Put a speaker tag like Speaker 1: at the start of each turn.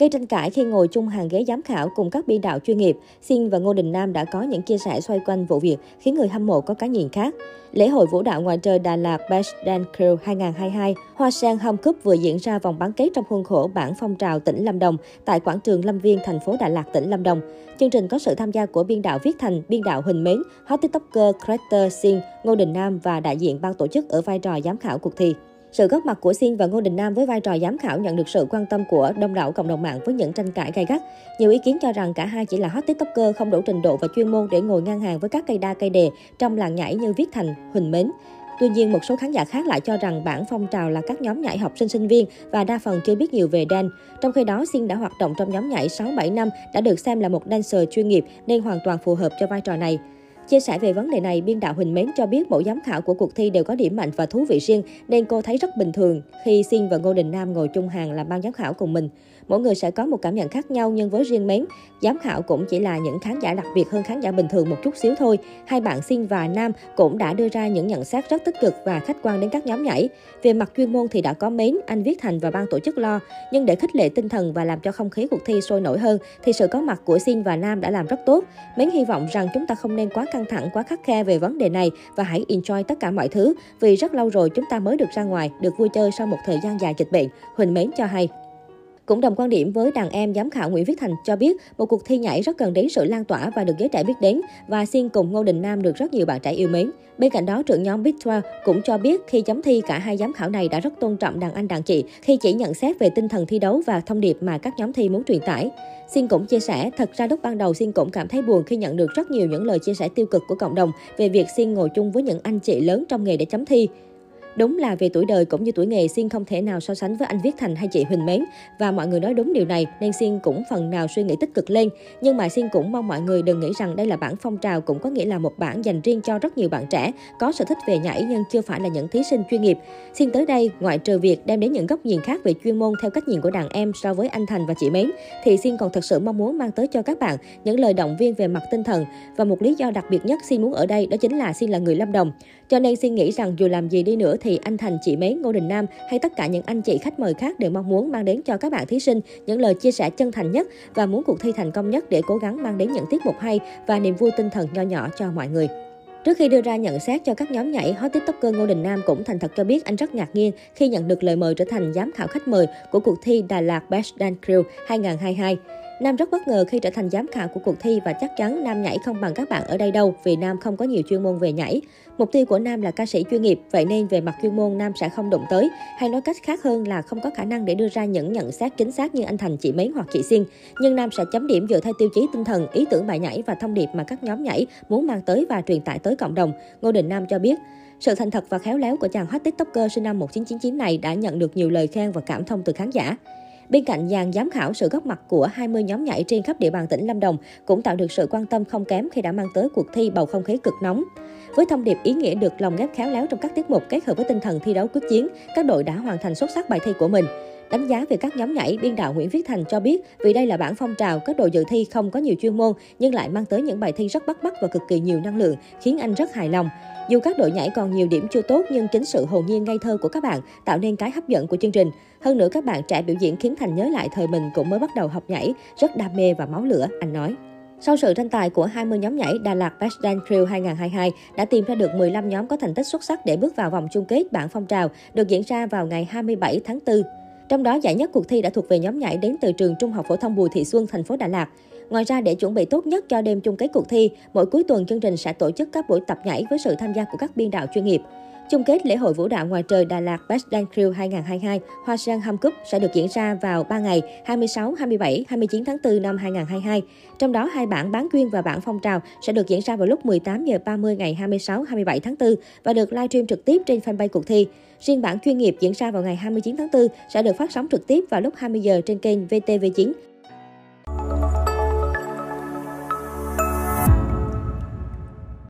Speaker 1: Gây tranh cãi khi ngồi chung hàng ghế giám khảo cùng các biên đạo chuyên nghiệp, Xin và Ngô Đình Nam đã có những chia sẻ xoay quanh vụ việc khiến người hâm mộ có cái nhìn khác. Lễ hội vũ đạo ngoài trời Đà Lạt Best Dance Crew 2022, Hoa Sen Home Cup vừa diễn ra vòng bán kết trong khuôn khổ bảng phong trào tỉnh Lâm Đồng tại quảng trường Lâm Viên, thành phố Đà Lạt, tỉnh Lâm Đồng. Chương trình có sự tham gia của biên đạo Viết Thành, biên đạo Huỳnh Mến, hot tiktoker Creator Sin, Ngô Đình Nam và đại diện ban tổ chức ở vai trò giám khảo cuộc thi. Sự góp mặt của Xin và Ngô Đình Nam với vai trò giám khảo nhận được sự quan tâm của đông đảo cộng đồng mạng với những tranh cãi gay gắt. Nhiều ý kiến cho rằng cả hai chỉ là hot tiktoker không đủ trình độ và chuyên môn để ngồi ngang hàng với các cây đa cây đề trong làng nhảy như Viết Thành, Huỳnh Mến. Tuy nhiên, một số khán giả khác lại cho rằng bản phong trào là các nhóm nhảy học sinh sinh viên và đa phần chưa biết nhiều về dance. Trong khi đó, Xin đã hoạt động trong nhóm nhảy 6-7 năm, đã được xem là một dancer chuyên nghiệp nên hoàn toàn phù hợp cho vai trò này. Chia sẻ về vấn đề này, biên đạo Huỳnh Mến cho biết mỗi giám khảo của cuộc thi đều có điểm mạnh và thú vị riêng, nên cô thấy rất bình thường khi Xin và Ngô Đình Nam ngồi chung hàng làm ban giám khảo cùng mình. Mỗi người sẽ có một cảm nhận khác nhau nhưng với riêng Mến, giám khảo cũng chỉ là những khán giả đặc biệt hơn khán giả bình thường một chút xíu thôi. Hai bạn Xin và Nam cũng đã đưa ra những nhận xét rất tích cực và khách quan đến các nhóm nhảy. Về mặt chuyên môn thì đã có Mến, anh Viết Thành và ban tổ chức lo, nhưng để khích lệ tinh thần và làm cho không khí cuộc thi sôi nổi hơn thì sự có mặt của Xin và Nam đã làm rất tốt. Mến hy vọng rằng chúng ta không nên quá căng thẳng, quá khắc khe về vấn đề này và hãy enjoy tất cả mọi thứ vì rất lâu rồi chúng ta mới được ra ngoài, được vui chơi sau một thời gian dài dịch bệnh, Huỳnh Mến cho hay. Cũng đồng quan điểm với đàn em giám khảo Nguyễn Viết Thành cho biết một cuộc thi nhảy rất cần đến sự lan tỏa và được giới trẻ biết đến và Xiên cùng Ngô Đình Nam được rất nhiều bạn trẻ yêu mến. Bên cạnh đó, trưởng nhóm Big 12 cũng cho biết khi chấm thi cả hai giám khảo này đã rất tôn trọng đàn anh đàn chị khi chỉ nhận xét về tinh thần thi đấu và thông điệp mà các nhóm thi muốn truyền tải. Xin cũng chia sẻ, thật ra lúc ban đầu Xin cũng cảm thấy buồn khi nhận được rất nhiều những lời chia sẻ tiêu cực của cộng đồng về việc Xin ngồi chung với những anh chị lớn trong nghề để chấm thi. Đúng là về tuổi đời cũng như tuổi nghề, Xiên không thể nào so sánh với anh Viết Thành hay chị Huỳnh Mến. Và mọi người nói đúng điều này nên Xiên cũng phần nào suy nghĩ tích cực lên. Nhưng mà Xiên cũng mong mọi người đừng nghĩ rằng đây là bản phong trào cũng có nghĩa là một bản dành riêng cho rất nhiều bạn trẻ có sở thích về nhảy nhưng chưa phải là những thí sinh chuyên nghiệp. Xiên tới đây, ngoại trừ việc đem đến những góc nhìn khác về chuyên môn theo cách nhìn của đàn em so với anh Thành và chị Mến, thì Xiên còn thật sự mong muốn mang tới cho các bạn những lời động viên về mặt tinh thần. Và một lý do đặc biệt nhất Xiên muốn ở đây đó chính là Xiên là người Lâm Đồng. Cho nên Xiên nghĩ rằng dù làm gì đi nữa thì anh Thành, chị Mế, Ngô Đình Nam hay tất cả những anh chị khách mời khác đều mong muốn mang đến cho các bạn thí sinh những lời chia sẻ chân thành nhất và muốn cuộc thi thành công nhất để cố gắng mang đến những tiết mục hay và niềm vui tinh thần nho nhỏ cho mọi người. Trước khi đưa ra nhận xét cho các nhóm nhảy, hot tiktoker Ngô Đình Nam cũng thành thật cho biết anh rất ngạc nhiên khi nhận được lời mời trở thành giám khảo khách mời của cuộc thi Đà Lạt Best Dance Crew 2022. Nam rất bất ngờ khi trở thành giám khảo của cuộc thi và chắc chắn Nam nhảy không bằng các bạn ở đây đâu vì Nam không có nhiều chuyên môn về nhảy. Mục tiêu của Nam là ca sĩ chuyên nghiệp, vậy nên về mặt chuyên môn Nam sẽ không đụng tới, hay nói cách khác hơn là không có khả năng để đưa ra những nhận xét chính xác như anh Thành, chị Mấy hoặc chị Xiên. Nhưng Nam sẽ chấm điểm dựa theo tiêu chí tinh thần, ý tưởng bài nhảy và thông điệp mà các nhóm nhảy muốn mang tới và truyền tải tới cộng đồng. Ngô Đình Nam cho biết, sự thành thật và khéo léo của chàng hot tiktoker sinh năm 1999 này đã nhận được nhiều lời khen và cảm thông từ khán giả. Bên cạnh dàn giám khảo, sự góp mặt của 20 nhóm nhảy trên khắp địa bàn tỉnh Lâm Đồng cũng tạo được sự quan tâm không kém khi đã mang tới cuộc thi bầu không khí cực nóng. Với thông điệp ý nghĩa được lồng ghép khéo léo trong các tiết mục kết hợp với tinh thần thi đấu quyết chiến, các đội đã hoàn thành xuất sắc bài thi của mình. Đánh giá về các nhóm nhảy, biên đạo Nguyễn Viết Thành cho biết vì đây là bản phong trào, các đội dự thi không có nhiều chuyên môn nhưng lại mang tới những bài thi rất bắt mắt và cực kỳ nhiều năng lượng, khiến anh rất hài lòng. Dù các đội nhảy còn nhiều điểm chưa tốt nhưng chính sự hồn nhiên ngây thơ của các bạn tạo nên cái hấp dẫn của chương trình. Hơn nữa các bạn trẻ biểu diễn khiến Thành nhớ lại thời mình cũng mới bắt đầu học nhảy, rất đam mê và máu lửa, anh nói. Sau sự tranh tài của 20 nhóm nhảy, Đà Lạt Best Dance Crew 2022 đã tìm ra được 15 nhóm có thành tích xuất sắc để bước vào vòng chung kết bảng phong trào, được diễn ra vào ngày 27 tháng 4. Trong đó, giải nhất cuộc thi đã thuộc về nhóm nhảy đến từ trường Trung học phổ thông Bùi Thị Xuân, thành phố Đà Lạt. Ngoài ra, để chuẩn bị tốt nhất cho đêm chung kết cuộc thi, mỗi cuối tuần chương trình sẽ tổ chức các buổi tập nhảy với sự tham gia của các biên đạo chuyên nghiệp. Chung kết lễ hội vũ đạo ngoài trời Đà Lạt Best Dance Crew 2022 Hoa Sang Ham Cup sẽ được diễn ra vào 3 ngày 26, 27, 29 tháng 4 năm 2022. Trong đó hai bản bán chuyên và bản phong trào sẽ được diễn ra vào lúc 18 giờ 30 ngày 26, 27 tháng 4 và được livestream trực tiếp trên fanpage cuộc thi. Riêng bản chuyên nghiệp diễn ra vào ngày 29 tháng 4 sẽ được phát sóng trực tiếp vào lúc 20 giờ trên kênh VTV9